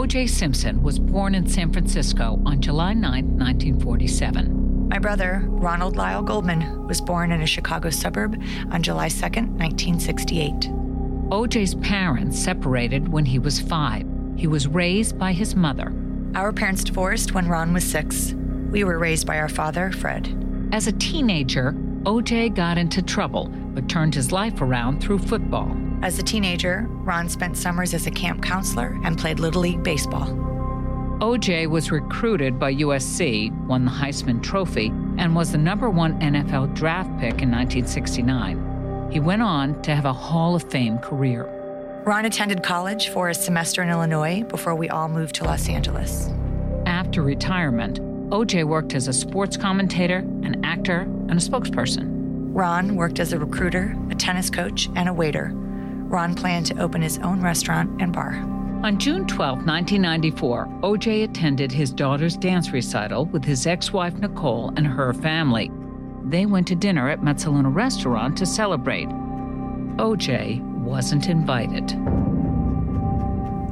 O.J. Simpson was born in San Francisco on July 9, 1947. My brother, Ronald Lyle Goldman, was born in a Chicago suburb on July 2, 1968. O.J.'s parents separated when he was five. He was raised by his mother. Our parents divorced when Ron was six. We were raised by our father, Fred. As a teenager, OJ got into trouble, but turned his life around through football. As a teenager, Ron spent summers as a camp counselor and played Little League Baseball. OJ was recruited by USC, won the Heisman Trophy, and was the number one NFL draft pick in 1969. He went on to have a Hall of Fame career. Ron attended college for a semester in Illinois before we all moved to Los Angeles. After retirement, OJ worked as a sports commentator, an actor, and a spokesperson. Ron worked as a recruiter, a tennis coach, and a waiter. Ron planned to open his own restaurant and bar. On June 12, 1994, OJ attended his daughter's dance recital with his ex wife Nicole and her family. They went to dinner at Mezzaluna Restaurant to celebrate. OJ wasn't invited.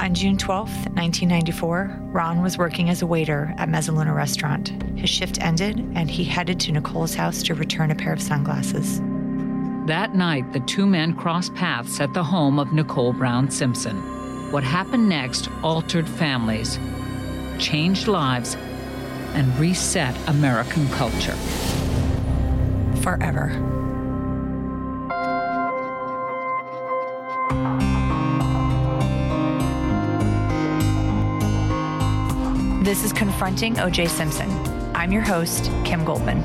On June 12, 1994, Ron was working as a waiter at Mezzaluna Restaurant. His shift ended, and he headed to Nicole's house to return a pair of sunglasses. That night, the two men crossed paths at the home of Nicole Brown Simpson. What happened next altered families, changed lives, and reset American culture. Forever. This is Confronting OJ Simpson. I'm your host, Kim Goldman.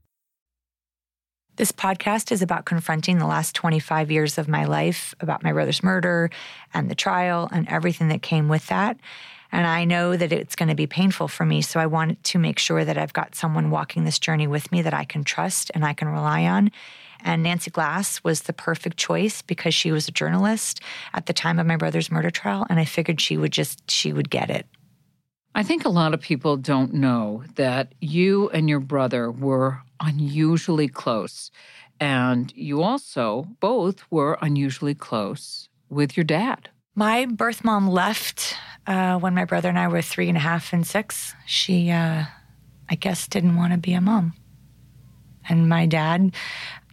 This podcast is about confronting the last 25 years of my life, about my brother's murder and the trial and everything that came with that. And I know that it's going to be painful for me. So I want to make sure that I've got someone walking this journey with me that I can trust and I can rely on. And Nancy Glass was the perfect choice because she was a journalist at the time of my brother's murder trial. And I figured she would just, she would get it. I think a lot of people don't know that you and your brother were unusually close. And you also both were unusually close with your dad. My birth mom left uh, when my brother and I were three and a half and six. She, uh, I guess, didn't want to be a mom. And my dad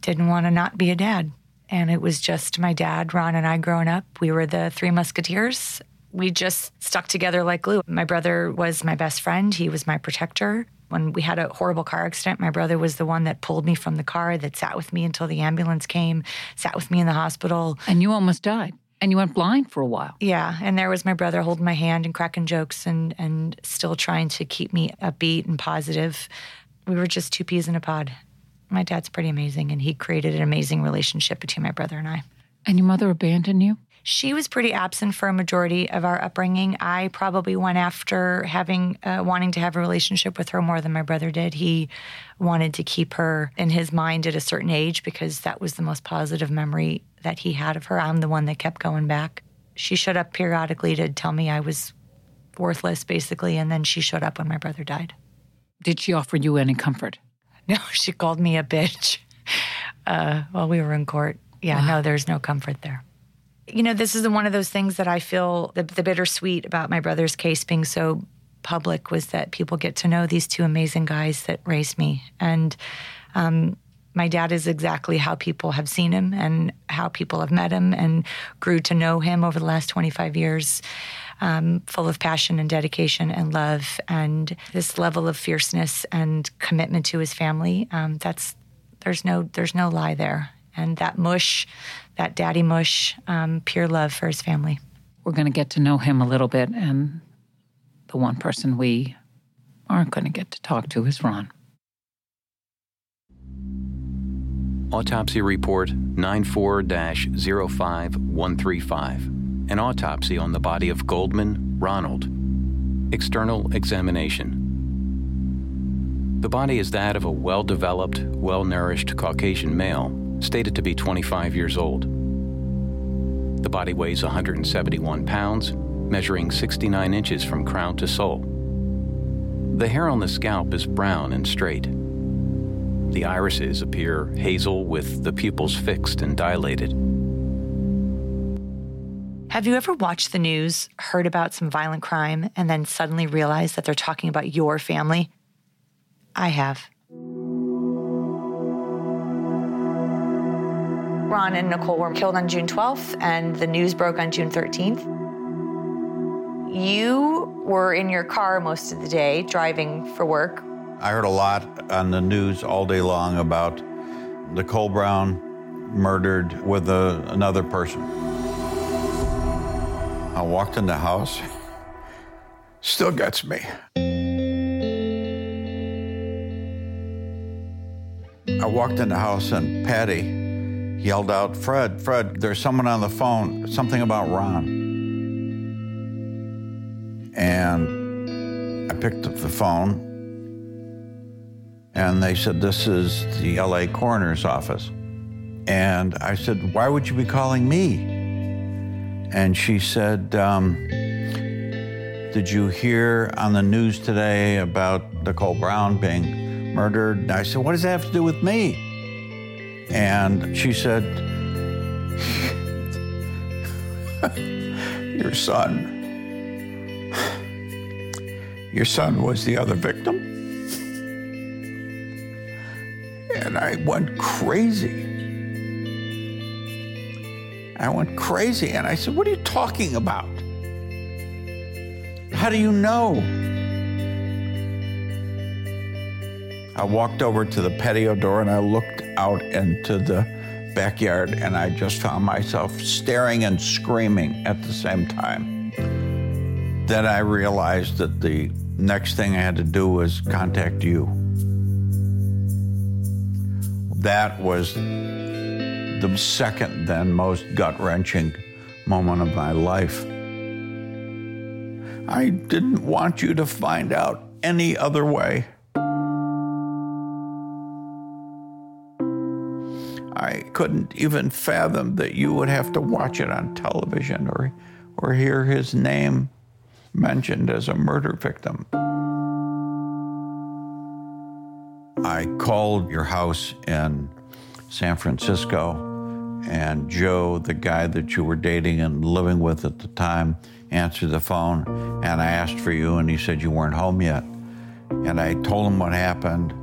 didn't want to not be a dad. And it was just my dad, Ron, and I growing up. We were the three musketeers we just stuck together like glue. My brother was my best friend, he was my protector. When we had a horrible car accident, my brother was the one that pulled me from the car, that sat with me until the ambulance came, sat with me in the hospital. And you almost died. And you went blind for a while. Yeah, and there was my brother holding my hand and cracking jokes and and still trying to keep me upbeat and positive. We were just two peas in a pod. My dad's pretty amazing, and he created an amazing relationship between my brother and I. And your mother abandoned you? She was pretty absent for a majority of our upbringing. I probably went after having uh, wanting to have a relationship with her more than my brother did. He wanted to keep her in his mind at a certain age because that was the most positive memory that he had of her. I'm the one that kept going back. She showed up periodically to tell me I was worthless, basically, and then she showed up when my brother died. Did she offer you any comfort? No, she called me a bitch uh, while we were in court. Yeah, wow. no, there's no comfort there you know, this is one of those things that I feel the, the bittersweet about my brother's case being so public was that people get to know these two amazing guys that raised me. And um, my dad is exactly how people have seen him and how people have met him and grew to know him over the last 25 years. um, full of passion and dedication and love and this level of fierceness and commitment to his family. Um, that's there's no there's no lie there. And that mush, that daddy mush, um, pure love for his family. We're going to get to know him a little bit, and the one person we aren't going to get to talk to is Ron. Autopsy Report 94 05135. An autopsy on the body of Goldman Ronald. External examination. The body is that of a well developed, well nourished Caucasian male, stated to be 25 years old. The body weighs 171 pounds, measuring 69 inches from crown to sole. The hair on the scalp is brown and straight. The irises appear hazel with the pupils fixed and dilated. Have you ever watched the news, heard about some violent crime, and then suddenly realized that they're talking about your family? I have. Ron and Nicole were killed on June 12th, and the news broke on June 13th. You were in your car most of the day driving for work. I heard a lot on the news all day long about Nicole Brown murdered with a, another person. I walked in the house, still gets me. I walked in the house and Patty yelled out, Fred, Fred, there's someone on the phone, something about Ron. And I picked up the phone and they said, This is the LA coroner's office. And I said, Why would you be calling me? And she said, um, Did you hear on the news today about Nicole Brown being murdered? And I said, What does that have to do with me? And she said, Your son, your son was the other victim. And I went crazy. I went crazy and I said, What are you talking about? How do you know? I walked over to the patio door and I looked out into the backyard and I just found myself staring and screaming at the same time. Then I realized that the next thing I had to do was contact you. That was the second then most gut wrenching moment of my life. I didn't want you to find out any other way. I couldn't even fathom that you would have to watch it on television or, or hear his name mentioned as a murder victim. I called your house in San Francisco, and Joe, the guy that you were dating and living with at the time, answered the phone, and I asked for you, and he said you weren't home yet. And I told him what happened,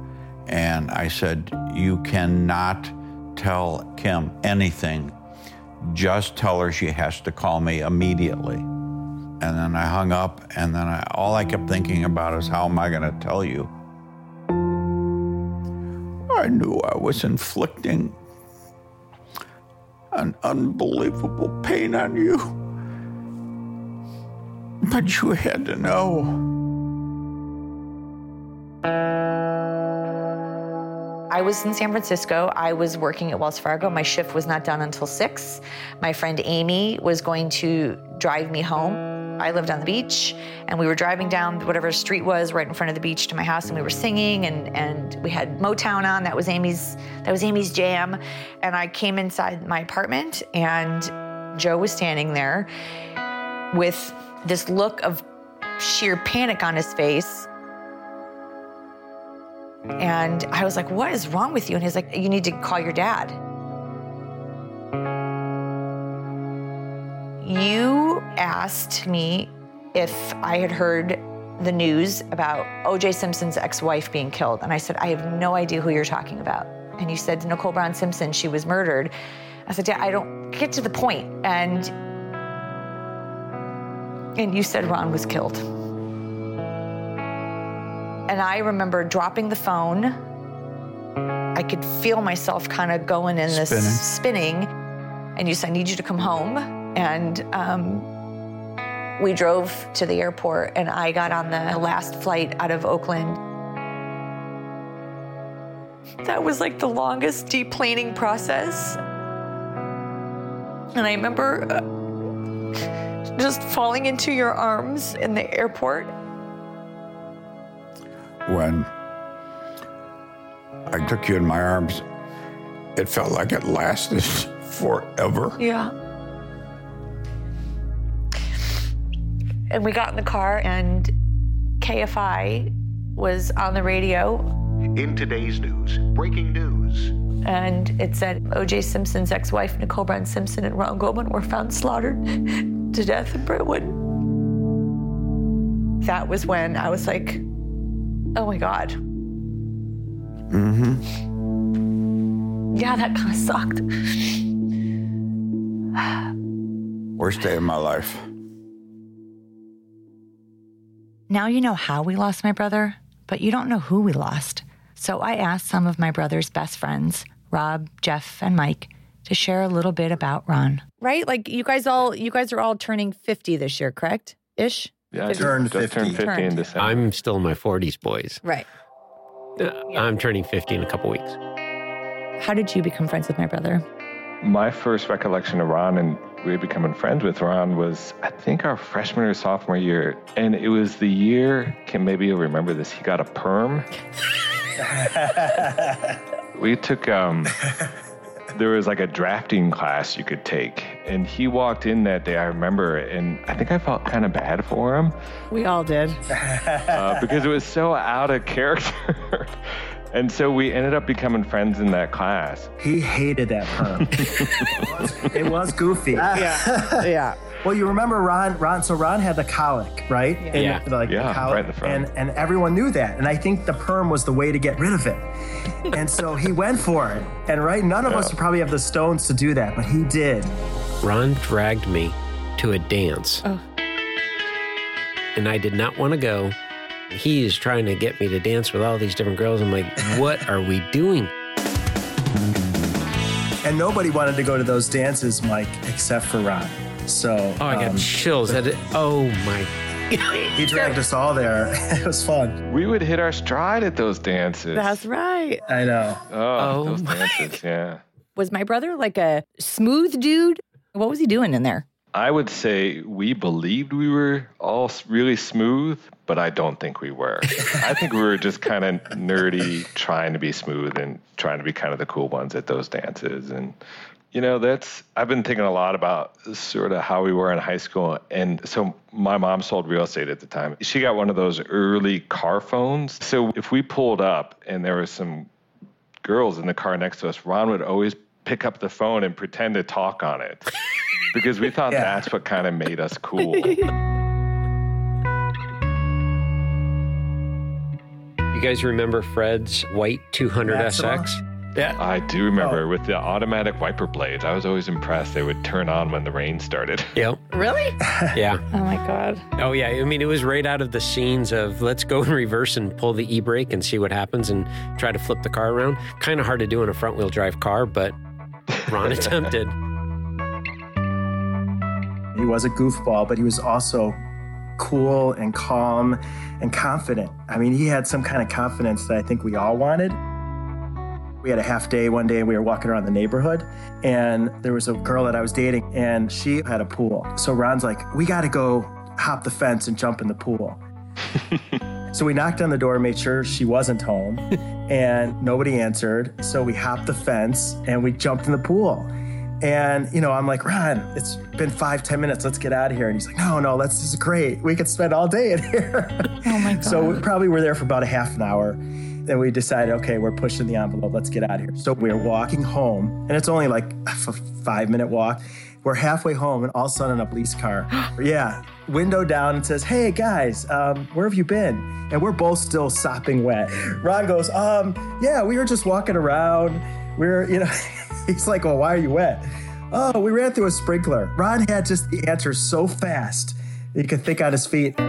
and I said, You cannot tell Kim anything. Just tell her she has to call me immediately. And then I hung up, and then I, all I kept thinking about is how am I going to tell you? I knew I was inflicting an unbelievable pain on you. But you had to know. I was in San Francisco. I was working at Wells Fargo. My shift was not done until six. My friend Amy was going to drive me home. I lived on the beach, and we were driving down whatever street was right in front of the beach to my house, and we were singing, and and we had Motown on. That was Amy's. That was Amy's jam. And I came inside my apartment, and Joe was standing there with this look of sheer panic on his face and I was like, What is wrong with you? And he's like, You need to call your dad. You asked me if I had heard the news about OJ Simpson's ex wife being killed. And I said, I have no idea who you're talking about. And you said, Nicole Brown Simpson, she was murdered. I said, Yeah, I don't get to the point. And and you said Ron was killed. And I remember dropping the phone. I could feel myself kind of going in this Spinning. spinning. And you said, I need you to come home. And um, we drove to the airport, and I got on the last flight out of Oakland. That was like the longest deplaning process. And I remember uh, just falling into your arms in the airport. When I took you in my arms, it felt like it lasted forever. Yeah. And we got in the car, and KFI was on the radio, In today's news, breaking news. and it said O.J. Simpson's ex wife, Nicole Brown Simpson, and Ron Goldman were found slaughtered to death in Brentwood. That was when I was like, oh my God. Mm hmm. Yeah, that kind of sucked. Worst day of my life. Now you know how we lost my brother, but you don't know who we lost. So I asked some of my brother's best friends, Rob, Jeff, and Mike, to share a little bit about Ron. Right? Like you guys all you guys are all turning 50 this year, correct? Ish? Yeah, I just, Turned just turned 50. 50 in December. I'm still in my 40s, boys. Right. Uh, I'm turning 50 in a couple weeks. How did you become friends with my brother? My first recollection of Ron and we becoming friends with Ron was, I think, our freshman or sophomore year. And it was the year, can maybe you'll remember this, he got a perm. we took, um, there was like a drafting class you could take. And he walked in that day, I remember, and I think I felt kind of bad for him. We all did. uh, because it was so out of character. and so we ended up becoming friends in that class. He hated that perm. it was goofy. Yeah. yeah. Well, you remember Ron? Ron. So Ron had the colic, right? And, Yeah. Like Yeah, the colic, right in the front. and and everyone knew that. And I think the perm was the way to get rid of it. and so he went for it. And right, none of us would probably have the stones to do that, but he did. Ron dragged me to a dance. Oh. And I did not want to go. He is trying to get me to dance with all these different girls. I'm like, what are we doing? And nobody wanted to go to those dances, Mike, except for Ron. So Oh, I got um, chills. At it. Oh my. he dragged us all there. it was fun. We would hit our stride at those dances. That's right. I know. oh, Oh those my dances, yeah. Was my brother like a smooth dude? What was he doing in there? I would say we believed we were all really smooth, but I don't think we were. I think we were just kind of nerdy, trying to be smooth and trying to be kind of the cool ones at those dances. And, you know, that's, I've been thinking a lot about sort of how we were in high school. And so my mom sold real estate at the time. She got one of those early car phones. So if we pulled up and there was some girls in the car next to us, Ron would always pick up the phone and pretend to talk on it because we thought Yeah. that's what kind of made us cool. You guys remember Fred's white 200 Maxima? SX? Yeah. I do remember oh. with the automatic wiper blades. I was always impressed they would turn on when the rain started. Yep. Really? Yeah. Oh my God. Oh, yeah. I mean, it was right out of the scenes of let's go in reverse and pull the e brake and see what happens and try to flip the car around. Kind of hard to do in a front wheel drive car, but Ron attempted. He was a goofball, but he was also cool and calm and confident. I mean, he had some kind of confidence that I think we all wanted. We had a half day one day, and we were walking around the neighborhood, and there was a girl that I was dating, and she had a pool. So Ron's like, We got to go hop the fence and jump in the pool. so we knocked on the door, made sure she wasn't home, and nobody answered. So we hopped the fence and we jumped in the pool. And, you know, I'm like, Ron, it's been five, ten minutes. Let's get out of here. And he's like, no, no, let's, this is great. We could spend all day in here. Oh my God. so we probably were there for about a half an hour. Then we decided, okay, we're pushing the envelope. Let's get out of here. So we're walking home, and it's only like a five minute walk. We're halfway home, and all of a sudden, a police car, yeah, window down, and says, "Hey guys, um, where have you been?" And we're both still sopping wet. Ron goes, "Um, yeah, we were just walking around. We're, you know," he's like, "Well, why are you wet?" Oh, we ran through a sprinkler. Ron had just the answer so fast He could think on his feet.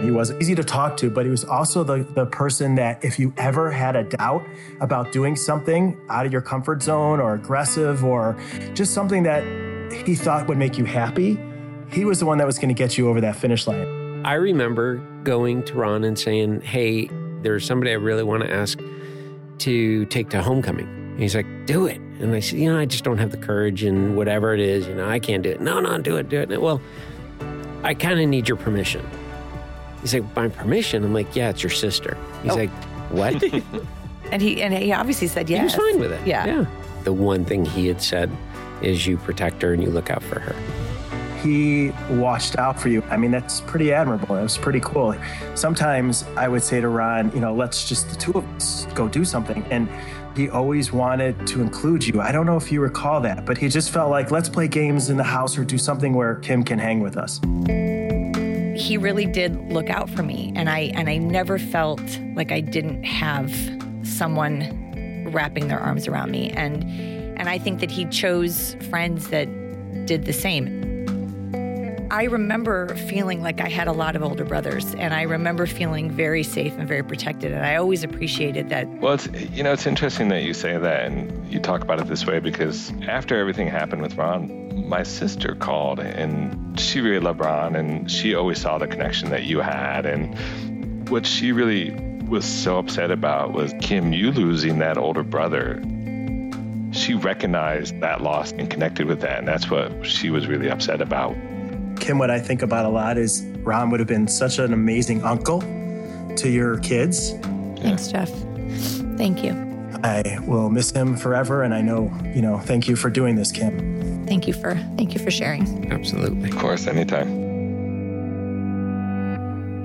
He was easy to talk to, but he was also the, the person that if you ever had a doubt about doing something out of your comfort zone or aggressive or just something that he thought would make you happy, he was the one that was going to get you over that finish line. I remember going to Ron and saying, Hey, there's somebody I really want to ask to take to homecoming. And he's like, Do it. And I said, You know, I just don't have the courage and whatever it is, you know, I can't do it. No, no, do it, do it. Well, I kind of need your permission. He's like, My permission? I'm like, Yeah, it's your sister. He's Oh. like, What? And he and he obviously said yes. He yes. was fine with it. Yeah. Yeah. The one thing he had said is you protect her and you look out for her. He watched out for you. I mean, that's pretty admirable. It was pretty cool. Sometimes I would say to Ron, you know, let's just the two of us go do something. And he always wanted to include you. I don't know if you recall that, but he just felt like, let's play games in the house or do something where Kim can hang with us. He really did look out for me and I and I never felt like I didn't have someone wrapping their arms around me and and I think that he chose friends that did the same. I remember feeling like I had a lot of older brothers and I remember feeling very safe and very protected and I always appreciated that Well, it's you know it's interesting that you say that and you talk about it this way because after everything happened with Ron, my sister called and she really loved Ron and she always saw the connection that you had and what she really was so upset about was Kim you losing that older brother. She recognized that loss and connected with that and that's what she was really upset about. Kim, what I think about a lot is Ron would have been such an amazing uncle to your kids. Thanks, Jeff. Thank you. I will miss him forever. And I know, you know, thank you for doing this, Kim. Thank you for thank you for sharing. Absolutely. Of course, anytime.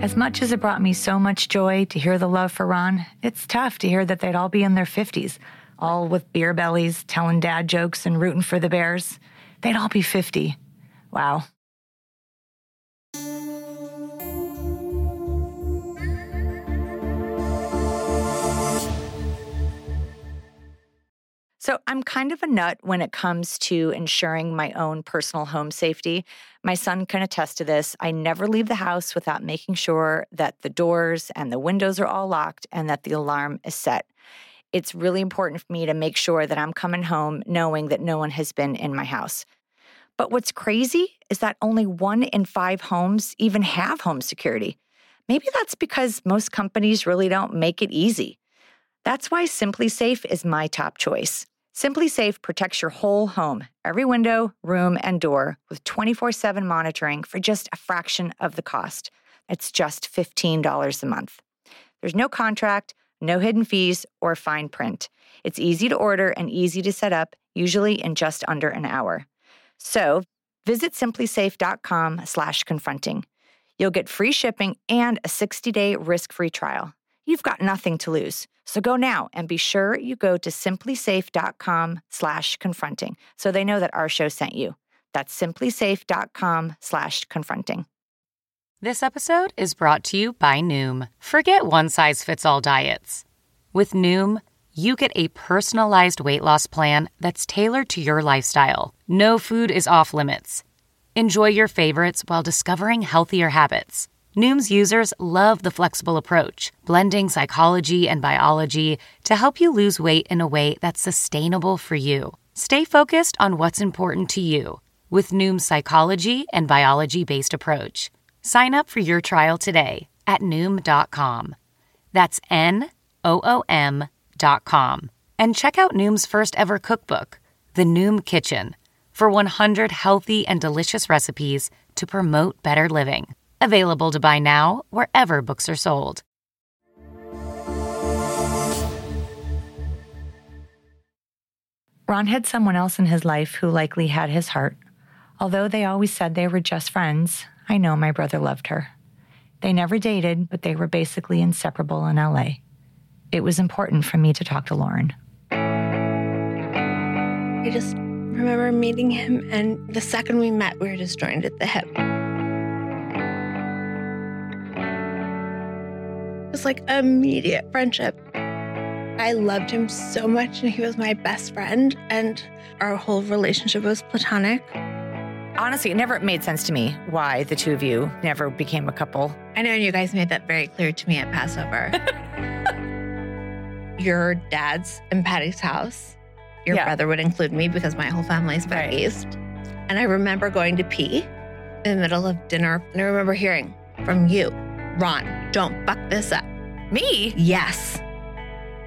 As much as it brought me so much joy to hear the love for Ron, it's tough to hear that they'd all be in their 50s, all with beer bellies, telling dad jokes and rooting for the Bears. They'd all be 50. Wow. So, I'm kind of a nut when it comes to ensuring my own personal home safety. My son can attest to this. I never leave the house without making sure that the doors and the windows are all locked and that the alarm is set. It's really important for me to make sure that I'm coming home knowing that no one has been in my house. But what's crazy is that only one in five homes even have home security. Maybe that's because most companies really don't make it easy. That's why SimpliSafe is my top choice. SimpliSafe protects your whole home, every window, room, and door with 24 7 monitoring for just a fraction of the cost. It's just $15 a month. There's no contract, no hidden fees, or fine print. It's easy to order and easy to set up, usually in just under an hour. So visit simplisafe.com slash confronting. You'll get free shipping and a 60-day risk-free trial. You've got nothing to lose. So go now and be sure you go to simplisafe.com slash confronting so they know that our show sent you. That's simplisafe.com slash confronting. This episode is brought to you by Noom. Forget one size fits all diets. With Noom, you get a personalized weight loss plan that's tailored to your lifestyle. No food is off limits. Enjoy your favorites while discovering healthier habits. Noom's users love the flexible approach, blending psychology and biology to help you lose weight in a way that's sustainable for you. Stay focused on what's important to you with Noom's psychology and biology based approach. Sign up for your trial today at Noom.com. That's N O O M.com. And check out Noom's first ever cookbook, The Noom Kitchen, for 100 healthy and delicious recipes to promote better living. Available to buy now wherever books are sold. Ron had someone else in his life who likely had his heart. Although they always said they were just friends, I know my brother loved her. They never dated, but they were basically inseparable in LA. It was important for me to talk to Lauren. I just remember meeting him, and the second we met, we were just joined at the hip. Was like immediate friendship. I loved him so much, and he was my best friend, and our whole relationship was platonic. honestly, it never made sense to me why the two of you never became a couple. I know you guys made that very clear to me at Passover. Your dad's and Patty's house. Your Yeah. brother would include me because my whole family's back east. And I remember going to pee in the middle of dinner. And I remember hearing from you, Ron, don't fuck this up. Me? Yes.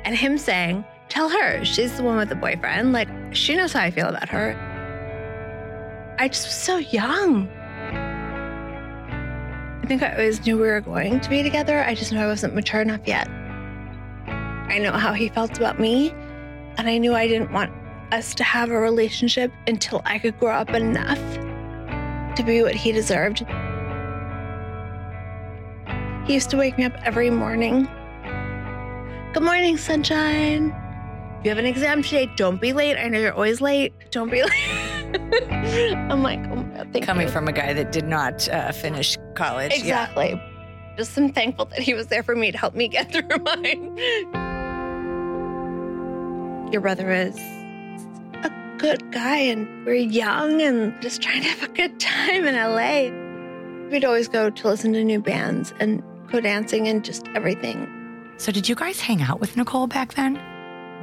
And him saying, tell her she's the one with the boyfriend. Like, she knows how I feel about her. I just was so young. I think I always knew we were going to be together. I just knew I wasn't mature enough yet. I know how he felt about me, and I knew I didn't want us to have a relationship until I could grow up enough to be what he deserved. He used to wake me up every morning. Good morning, sunshine. If you have an exam today, don't be late. I know you're always late. Don't be late. I'm like, oh my God, thank Coming you. from a guy that did not uh, finish college. Yeah. Exactly. Just am thankful that he was there for me to help me get through mine. Your brother is a good guy, and we're young and just trying to have a good time in LA. We'd always go to listen to new bands and go dancing and just everything. So, did you guys hang out with Nicole back then?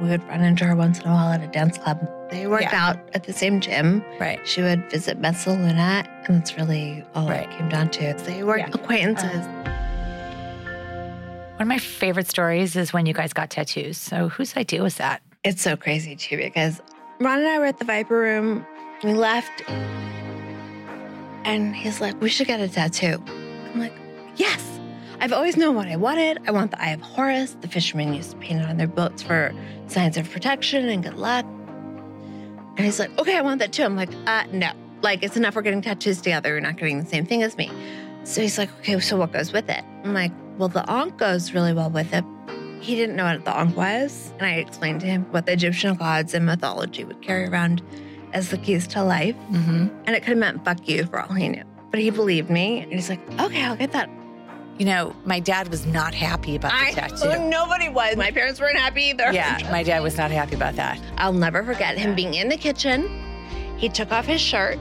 We would run into her once in a while at a dance club. They worked Yeah. out at the same gym. Right. She would visit Mezzaluna, and that's really all it came down to. They were Yeah. acquaintances. Um, one of my favorite stories is when you guys got tattoos. So, whose idea was that? It's so crazy too because Ron and I were at the Viper Room. We left, and he's like, "We should get a tattoo." I'm like, "Yes." I've always known what I wanted. I want the Eye of Horus. The fishermen used to paint it on their boats for signs of protection and good luck. And he's like, "Okay, I want that too." I'm like, "Uh, no. Like, it's enough. We're getting tattoos together. You're not getting the same thing as me." So he's like, "Okay, so what goes with it?" I'm like, "Well, the Ankh goes really well with it." He didn't know what the Ankh was, and I explained to him what the Egyptian gods and mythology would carry around as the keys to life. Mm-hmm. And it could have meant fuck you for all he knew. But he believed me, and he's like, okay, I'll get that. You know, my dad was not happy about the I, tattoo. nobody was. My parents weren't happy either. Yeah, my dad was not happy about that. I'll never forget him being in the kitchen. He took off his shirt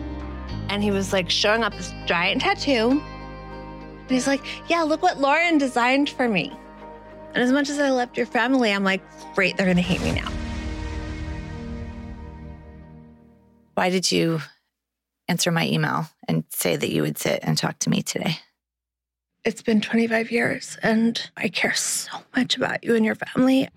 and he was like showing up this giant tattoo. And he's like, Yeah, look what Lauren designed for me. And as much as I loved your family, I'm like, Great, they're going to hate me now. Why did you answer my email and say that you would sit and talk to me today? It's been 25 years and I care so much about you and your family.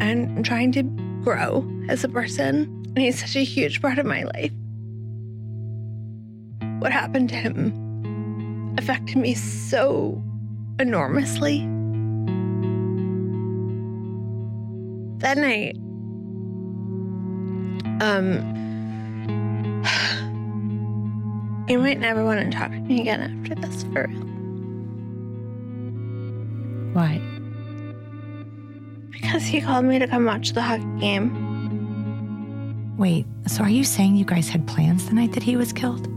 And I'm trying to grow as a person. And he's such a huge part of my life. What happened to him affected me so enormously. That night, um, you might never want to talk to me again after this for real. Why? Because he called me to come watch the hockey game. Wait, so are you saying you guys had plans the night that he was killed?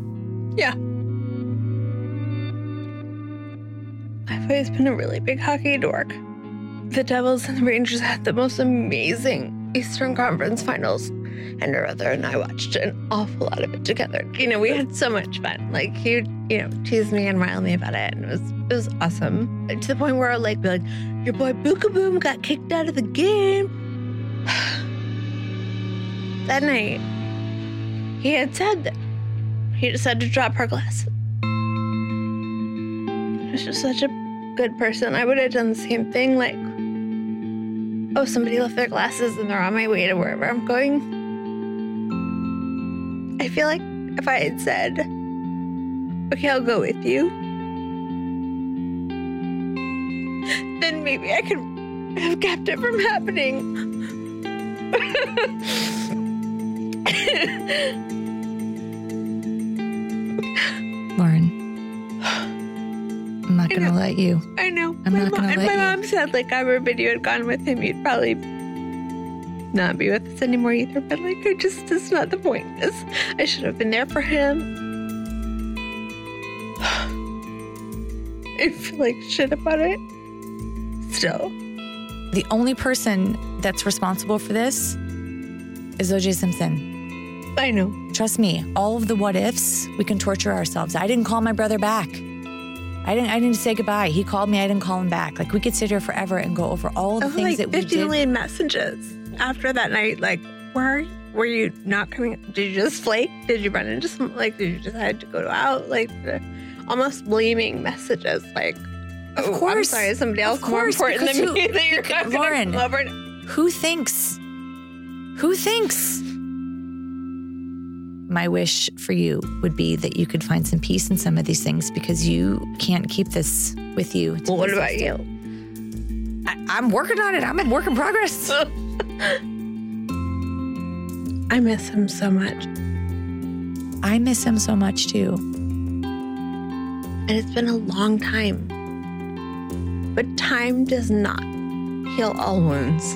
Yeah. I've always been a really big hockey dork. The Devils and the Rangers had the most amazing Eastern Conference finals. And your brother and I watched an awful lot of it together. You know, we had so much fun. Like he you know, tease me and rile me about it. And it was it was awesome. To the point where I'd like be like, your boy Booka Boom got kicked out of the game. that night, he had said that he decided to drop her glasses. He's just such a good person. I would have done the same thing. Like, oh, somebody left their glasses and they're on my way to wherever I'm going. I feel like if I had said, okay, I'll go with you, then maybe I could have kept it from happening. Lauren, I'm not going to let you. I know. I'm my not mom, gonna and let my you. mom said, like, I you had gone with him, you'd probably not be with us anymore either. But like, I just, it's not the point. It's, I should have been there for him. I feel like shit about it. Still. The only person that's responsible for this is OJ Simpson. I know. Trust me, all of the what ifs, we can torture ourselves. I didn't call my brother back. I didn't I didn't say goodbye. He called me, I didn't call him back. Like we could sit here forever and go over all of the I things like that we 50 did. million messages after that night. Like, where are you? Were you not coming? Did you just flake? Did you run into some? Like, did you decide to go out? Like, almost blaming messages. Like, Of oh, I'm course. sorry, somebody else Of more course, important than who, me that you're not Lauren, over. Who thinks? Who thinks? My wish for you would be that you could find some peace in some of these things because you can't keep this with you. Well, what about you? I, I'm working on it. I'm in work in progress. I miss him so much. I miss him so much too. And it's been a long time. But time does not heal all wounds.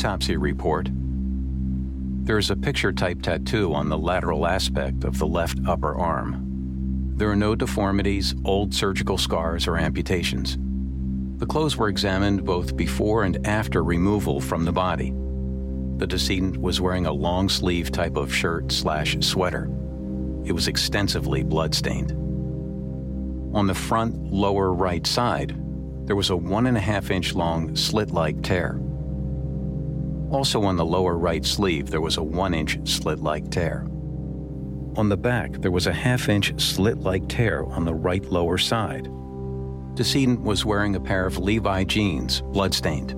Autopsy report. There is a picture type tattoo on the lateral aspect of the left upper arm. There are no deformities, old surgical scars, or amputations. The clothes were examined both before and after removal from the body. The decedent was wearing a long sleeve type of shirt slash sweater. It was extensively bloodstained. On the front lower right side, there was a one and a half inch long slit like tear. Also, on the lower right sleeve, there was a one inch slit like tear. On the back, there was a half inch slit like tear on the right lower side. Decedent was wearing a pair of Levi jeans, bloodstained.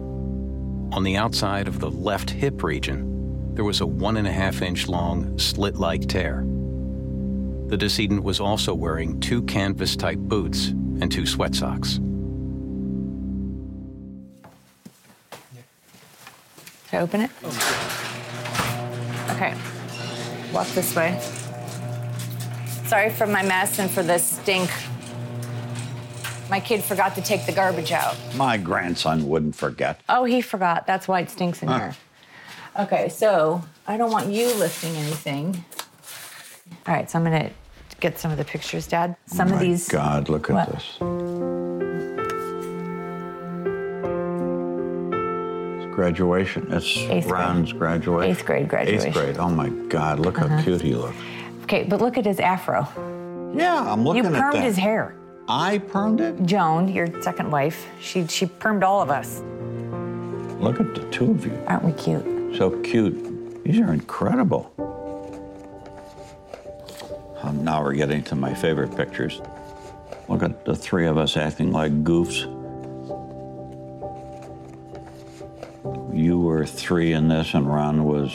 On the outside of the left hip region, there was a one and a half inch long slit like tear. The decedent was also wearing two canvas type boots and two sweat socks. I open it? Okay. Walk this way. Sorry for my mess and for the stink. My kid forgot to take the garbage out. My grandson wouldn't forget. Oh, he forgot. That's why it stinks in Huh. here. Okay, so I don't want you lifting anything. All right, so I'm gonna get some of the pictures, Dad. Some oh of my these. God, look at What? this. Graduation. It's Eighth grade. Ron's graduation. Eighth grade graduation. Eighth grade. Oh my God, look Uh-huh. how cute he looks. Okay, but look at his afro. Yeah, I'm looking you at that. You permed his hair. I permed it? Joan, your second wife, she she permed all of us. Look at the two of you. Aren't we cute? So cute. These are incredible. Um, now we're getting to my favorite pictures. Look at the three of us acting like goofs. You were three in this, and Ron was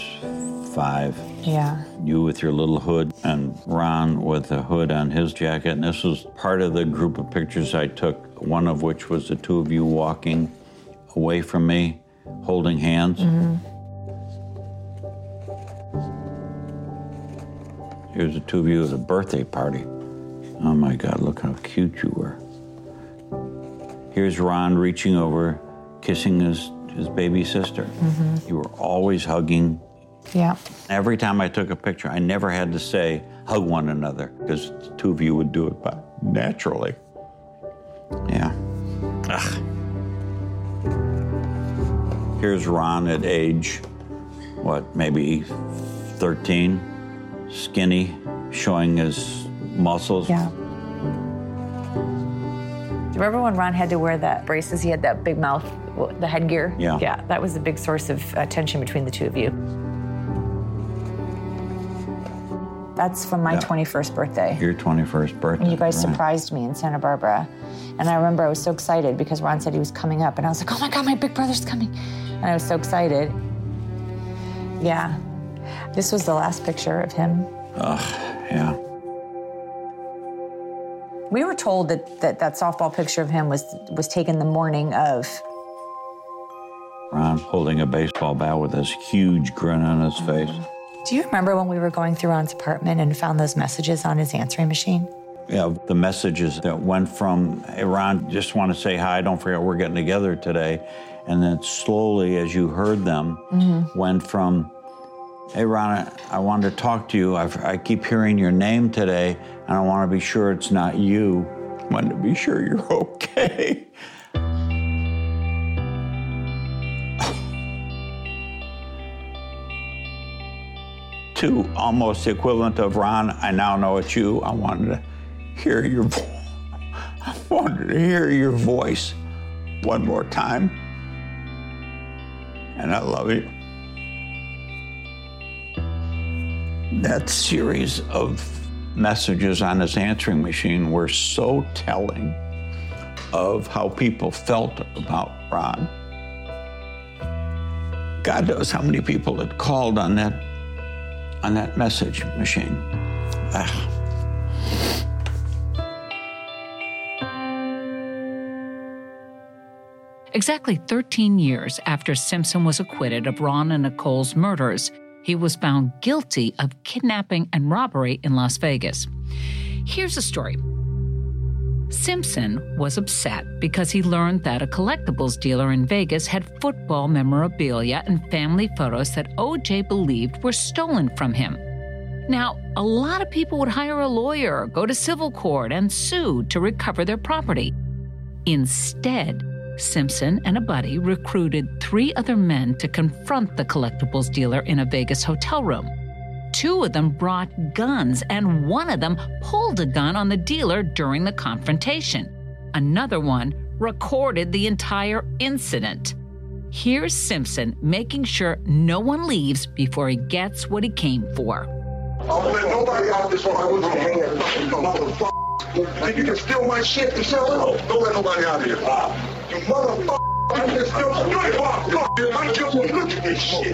five. Yeah. You with your little hood, and Ron with a hood on his jacket. And this was part of the group of pictures I took, one of which was the two of you walking away from me, holding hands. Mm-hmm. Here's the two of you at a birthday party. Oh my God, look how cute you were. Here's Ron reaching over, kissing his, his baby sister. Mhm. You were always hugging. Yeah. Every time I took a picture, I never had to say, hug one another, because the two of you would do it by, naturally. Yeah. Ugh. Here's Ron at age, what, maybe 13, skinny, showing his muscles. Yeah. Remember when Ron had to wear that braces? He had that big mouth, the headgear. Yeah. Yeah, that was a big source of uh, tension between the two of you. That's from my Yeah. 21st birthday. Your 21st birthday. And you guys right. surprised me in Santa Barbara. And I remember I was so excited because Ron said he was coming up. And I was like, oh my God, my big brother's coming. And I was so excited. Yeah. This was the last picture of him. Ugh, yeah. We were told that that, that softball picture of him was was taken the morning of. Ron holding a baseball bat with this huge grin on his face. Do you remember when we were going through Ron's apartment and found those messages on his answering machine? Yeah, the messages that went from, hey, Ron, just want to say hi, don't forget we're getting together today. And then slowly, as you heard them, Mm-hmm. went from, hey, Ron, I, wanted to talk to you. I, I keep hearing your name today, and I want to be sure it's not you. I want to be sure you're okay. to almost the equivalent of Ron, I now know it's you. I wanted to hear your vo- I wanted to hear your voice one more time. And I love you. That series of messages on his answering machine were so telling of how people felt about Ron. God knows how many people had called on that on that message machine. Ah. Exactly 13 years after Simpson was acquitted of Ron and Nicole's murders, he was found guilty of kidnapping and robbery in Las Vegas. Here's the story. Simpson was upset because he learned that a collectibles dealer in Vegas had football memorabilia and family photos that OJ believed were stolen from him. Now, a lot of people would hire a lawyer, go to civil court, and sue to recover their property. Instead, Simpson and a buddy recruited three other men to confront the collectibles dealer in a Vegas hotel room. Two of them brought guns, and one of them pulled a gun on the dealer during the confrontation. Another one recorded the entire incident. Here's Simpson making sure no one leaves before he gets what he came for. I don't let nobody out this one. I was gonna hang that fucking motherfucker. Think you can steal my shit and sell it? Don't let nobody out here. You motherfucker. You can steal my shit. I just look at this. You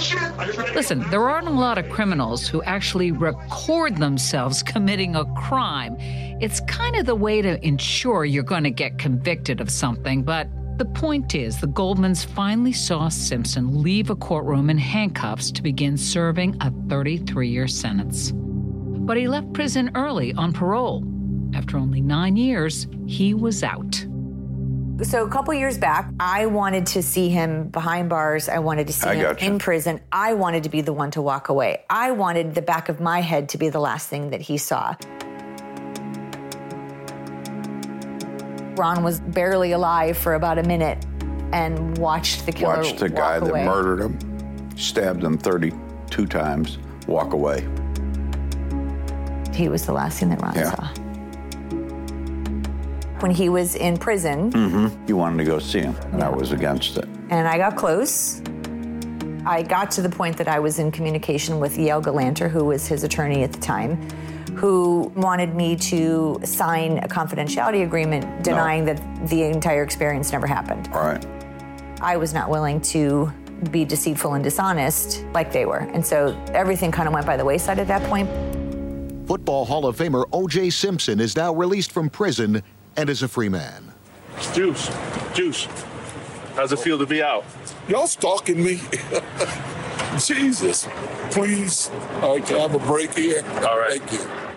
shit? Listen, there aren't a lot of criminals who actually record themselves committing a crime. It's kind of the way to ensure you're going to get convicted of something, but the point is the Goldmans finally saw Simpson leave a courtroom in handcuffs to begin serving a 33 year sentence. But he left prison early on parole. After only nine years, he was out. So a couple years back, I wanted to see him behind bars. I wanted to see I him gotcha. in prison. I wanted to be the one to walk away. I wanted the back of my head to be the last thing that he saw. Ron was barely alive for about a minute and watched the killer Watch the walk guy away. that murdered him, stabbed him 32 times, walk away. He was the last thing that Ron Yeah. saw. When he was in prison, Mm-hmm. You wanted to go see him, and I was against it. and I got close. I got to the point that I was in communication with Yale Galanter, who was his attorney at the time, who wanted me to sign a confidentiality agreement denying that the entire experience never happened. All right. I was not willing to be deceitful and dishonest like they were. And so everything kind of went by the wayside at that point. Football Hall of Famer O.J. Simpson is now released from prison and is a free man. Juice, Juice, how's it feel to be out? Y'all stalking me. Jesus. Please. All right, can I have a break here? All right. Thank you.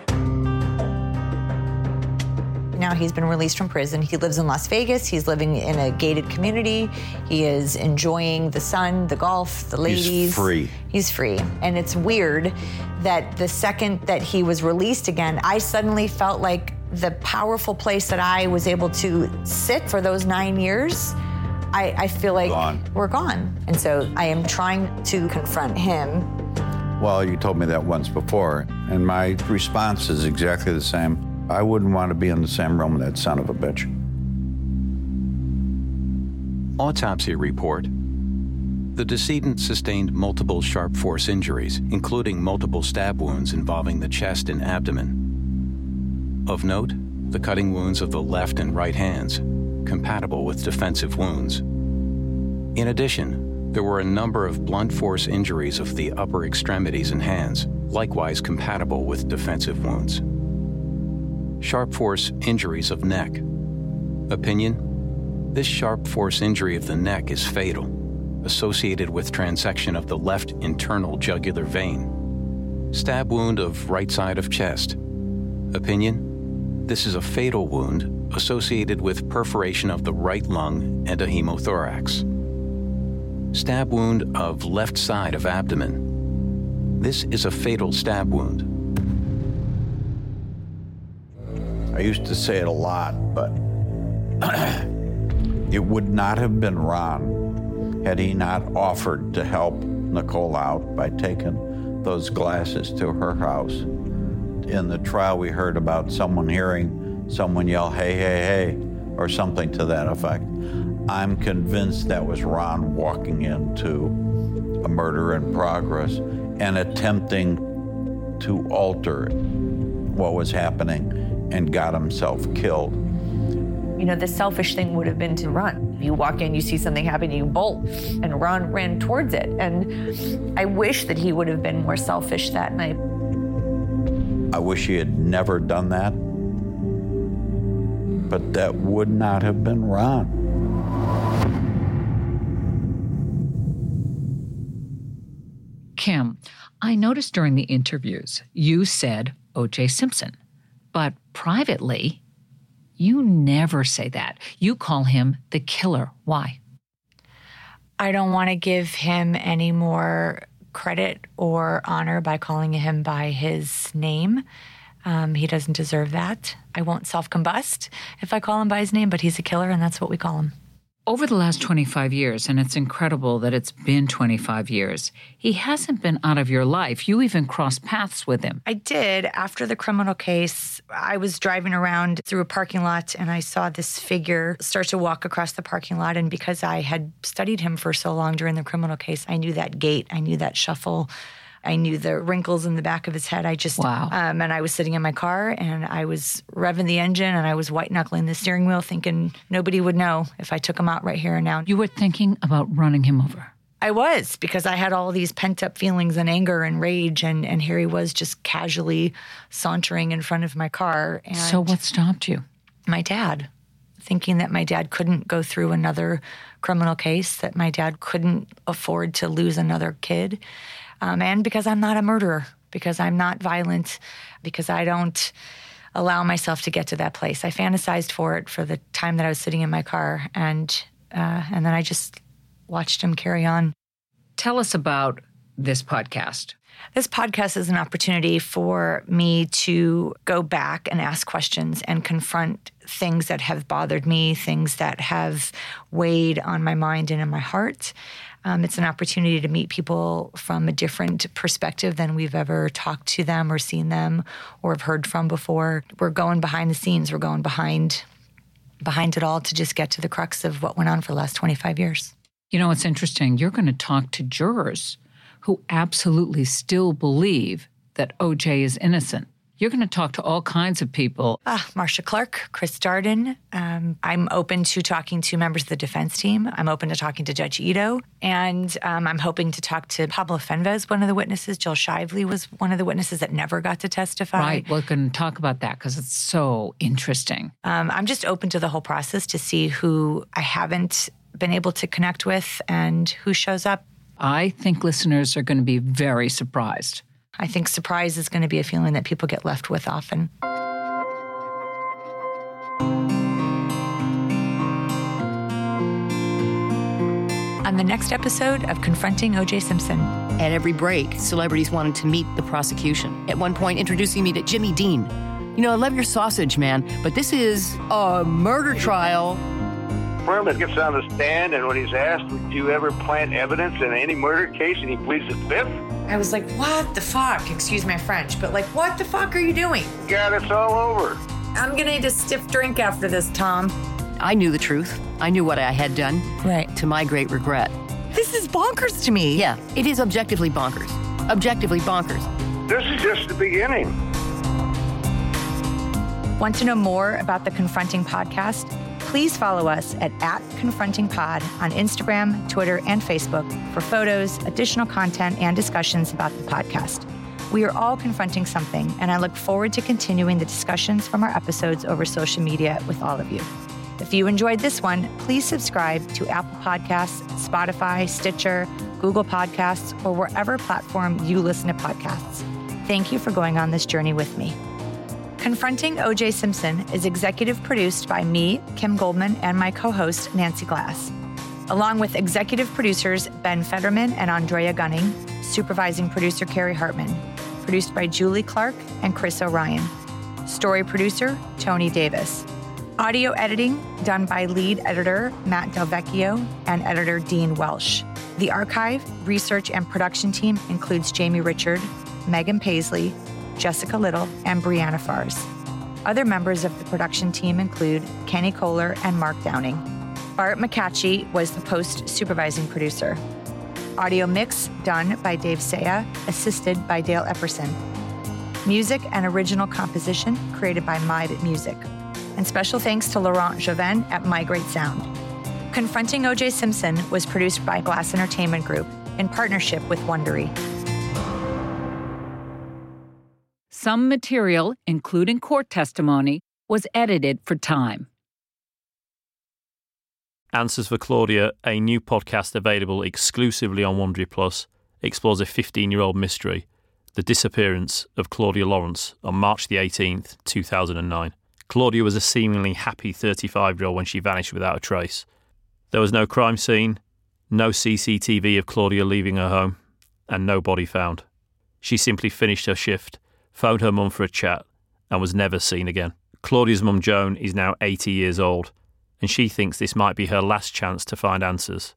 Now he's been released from prison. He lives in Las Vegas. He's living in a gated community. He is enjoying the sun, the golf, the ladies. He's free. He's free. And it's weird that the second that he was released again, I suddenly felt like the powerful place that I was able to sit for those nine years, I, I feel like Gone. we're gone. And so I am trying to confront him. Well, you told me that once before, and my response is exactly the same. I wouldn't want to be in the same room with that son of a bitch. Autopsy report. The decedent sustained multiple sharp force injuries, including multiple stab wounds involving the chest and abdomen. Of note, the cutting wounds of the left and right hands, compatible with defensive wounds. In addition, there were a number of blunt force injuries of the upper extremities and hands, likewise compatible with defensive wounds. Sharp force injuries of neck. Opinion This sharp force injury of the neck is fatal, associated with transection of the left internal jugular vein. Stab wound of right side of chest. Opinion This is a fatal wound associated with perforation of the right lung and a hemothorax. Stab wound of left side of abdomen. This is a fatal stab wound. I used to say it a lot, but it would not have been Ron had he not offered to help Nicole out by taking those glasses to her house. In the trial, we heard about someone hearing someone yell, hey, hey, hey, or something to that effect. I'm convinced that was Ron walking into a murder in progress and attempting to alter what was happening and got himself killed. You know, the selfish thing would have been to run. You walk in, you see something happen, you bolt, and Ron ran towards it. And I wish that he would have been more selfish that night. I wish he had never done that, but that would not have been Ron. Kim, I noticed during the interviews you said O.J. Simpson, but privately, you never say that. You call him the killer. Why? I don't want to give him any more credit or honor by calling him by his name. Um, he doesn't deserve that. I won't self combust if I call him by his name, but he's a killer, and that's what we call him. Over the last 25 years, and it's incredible that it's been 25 years, he hasn't been out of your life. You even crossed paths with him. I did. After the criminal case, I was driving around through a parking lot and I saw this figure start to walk across the parking lot. And because I had studied him for so long during the criminal case, I knew that gait, I knew that shuffle. I knew the wrinkles in the back of his head. I just, wow. Um, and I was sitting in my car and I was revving the engine and I was white knuckling the steering wheel, thinking nobody would know if I took him out right here and now. You were thinking about running him over. I was because I had all these pent up feelings and anger and rage, and, and here he was just casually sauntering in front of my car. And so, what stopped you? My dad, thinking that my dad couldn't go through another criminal case, that my dad couldn't afford to lose another kid um, and because I'm not a murderer, because I'm not violent, because I don't allow myself to get to that place. I fantasized for it for the time that I was sitting in my car, and uh, and then I just watched him carry on. Tell us about this podcast. This podcast is an opportunity for me to go back and ask questions and confront things that have bothered me, things that have weighed on my mind and in my heart. Um, it's an opportunity to meet people from a different perspective than we've ever talked to them or seen them or have heard from before. We're going behind the scenes. We're going behind behind it all to just get to the crux of what went on for the last 25 years. You know, it's interesting. You're going to talk to jurors who absolutely still believe that OJ is innocent. You're going to talk to all kinds of people. Ah, Marcia Clark, Chris Darden. Um, I'm open to talking to members of the defense team. I'm open to talking to Judge Ito. And um, I'm hoping to talk to Pablo Fenves, one of the witnesses. Jill Shively was one of the witnesses that never got to testify. Right. We're going to talk about that because it's so interesting. Um, I'm just open to the whole process to see who I haven't been able to connect with and who shows up. I think listeners are going to be very surprised. I think surprise is going to be a feeling that people get left with often. On the next episode of Confronting OJ Simpson. At every break, celebrities wanted to meet the prosecution. At one point, introducing me to Jimmy Dean. You know, I love your sausage, man, but this is a murder trial. Fuhrman gets on the stand, and when he's asked, Would you ever plant evidence in any murder case? and he pleads the fifth. I was like, what the fuck? Excuse my French, but like, what the fuck are you doing? God, it's all over. I'm gonna need a stiff drink after this, Tom. I knew the truth. I knew what I had done. Right. To my great regret. This is bonkers to me. Yeah, it is objectively bonkers. Objectively bonkers. This is just the beginning. Want to know more about the Confronting Podcast? Please follow us at, at Confronting Pod on Instagram, Twitter, and Facebook for photos, additional content, and discussions about the podcast. We are all confronting something, and I look forward to continuing the discussions from our episodes over social media with all of you. If you enjoyed this one, please subscribe to Apple Podcasts, Spotify, Stitcher, Google Podcasts, or wherever platform you listen to podcasts. Thank you for going on this journey with me. Confronting OJ Simpson is executive produced by me, Kim Goldman, and my co host, Nancy Glass, along with executive producers Ben Fetterman and Andrea Gunning, supervising producer Carrie Hartman, produced by Julie Clark and Chris O'Ryan, story producer Tony Davis, audio editing done by lead editor Matt Delvecchio and editor Dean Welsh. The archive, research, and production team includes Jamie Richard, Megan Paisley, Jessica Little, and Brianna Fars. Other members of the production team include Kenny Kohler and Mark Downing. Bart McCatchy was the post supervising producer. Audio mix done by Dave Saya, assisted by Dale Epperson. Music and original composition created by MyBit Music. And special thanks to Laurent Joven at My Great Sound. Confronting OJ Simpson was produced by Glass Entertainment Group in partnership with Wondery. Some material, including court testimony, was edited for time. Answers for Claudia, a new podcast available exclusively on Wondery Plus, explores a 15 year old mystery the disappearance of Claudia Lawrence on March the 18th, 2009. Claudia was a seemingly happy 35 year old when she vanished without a trace. There was no crime scene, no CCTV of Claudia leaving her home, and no body found. She simply finished her shift, phoned her mum for a chat, and was never seen again. Claudia's mum Joan is now 80 years old, and she thinks this might be her last chance to find answers.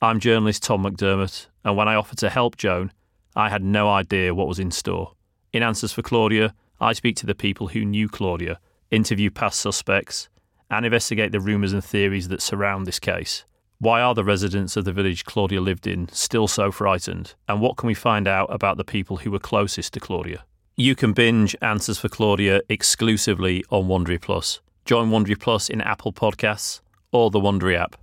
I'm journalist Tom McDermott, and when I offered to help Joan, I had no idea what was in store. In Answers for Claudia, I speak to the people who knew Claudia, interview past suspects, and investigate the rumours and theories that surround this case. Why are the residents of the village Claudia lived in still so frightened? And what can we find out about the people who were closest to Claudia? You can binge Answers for Claudia exclusively on Wondery Plus. Join Wondery Plus in Apple Podcasts or the Wondery app.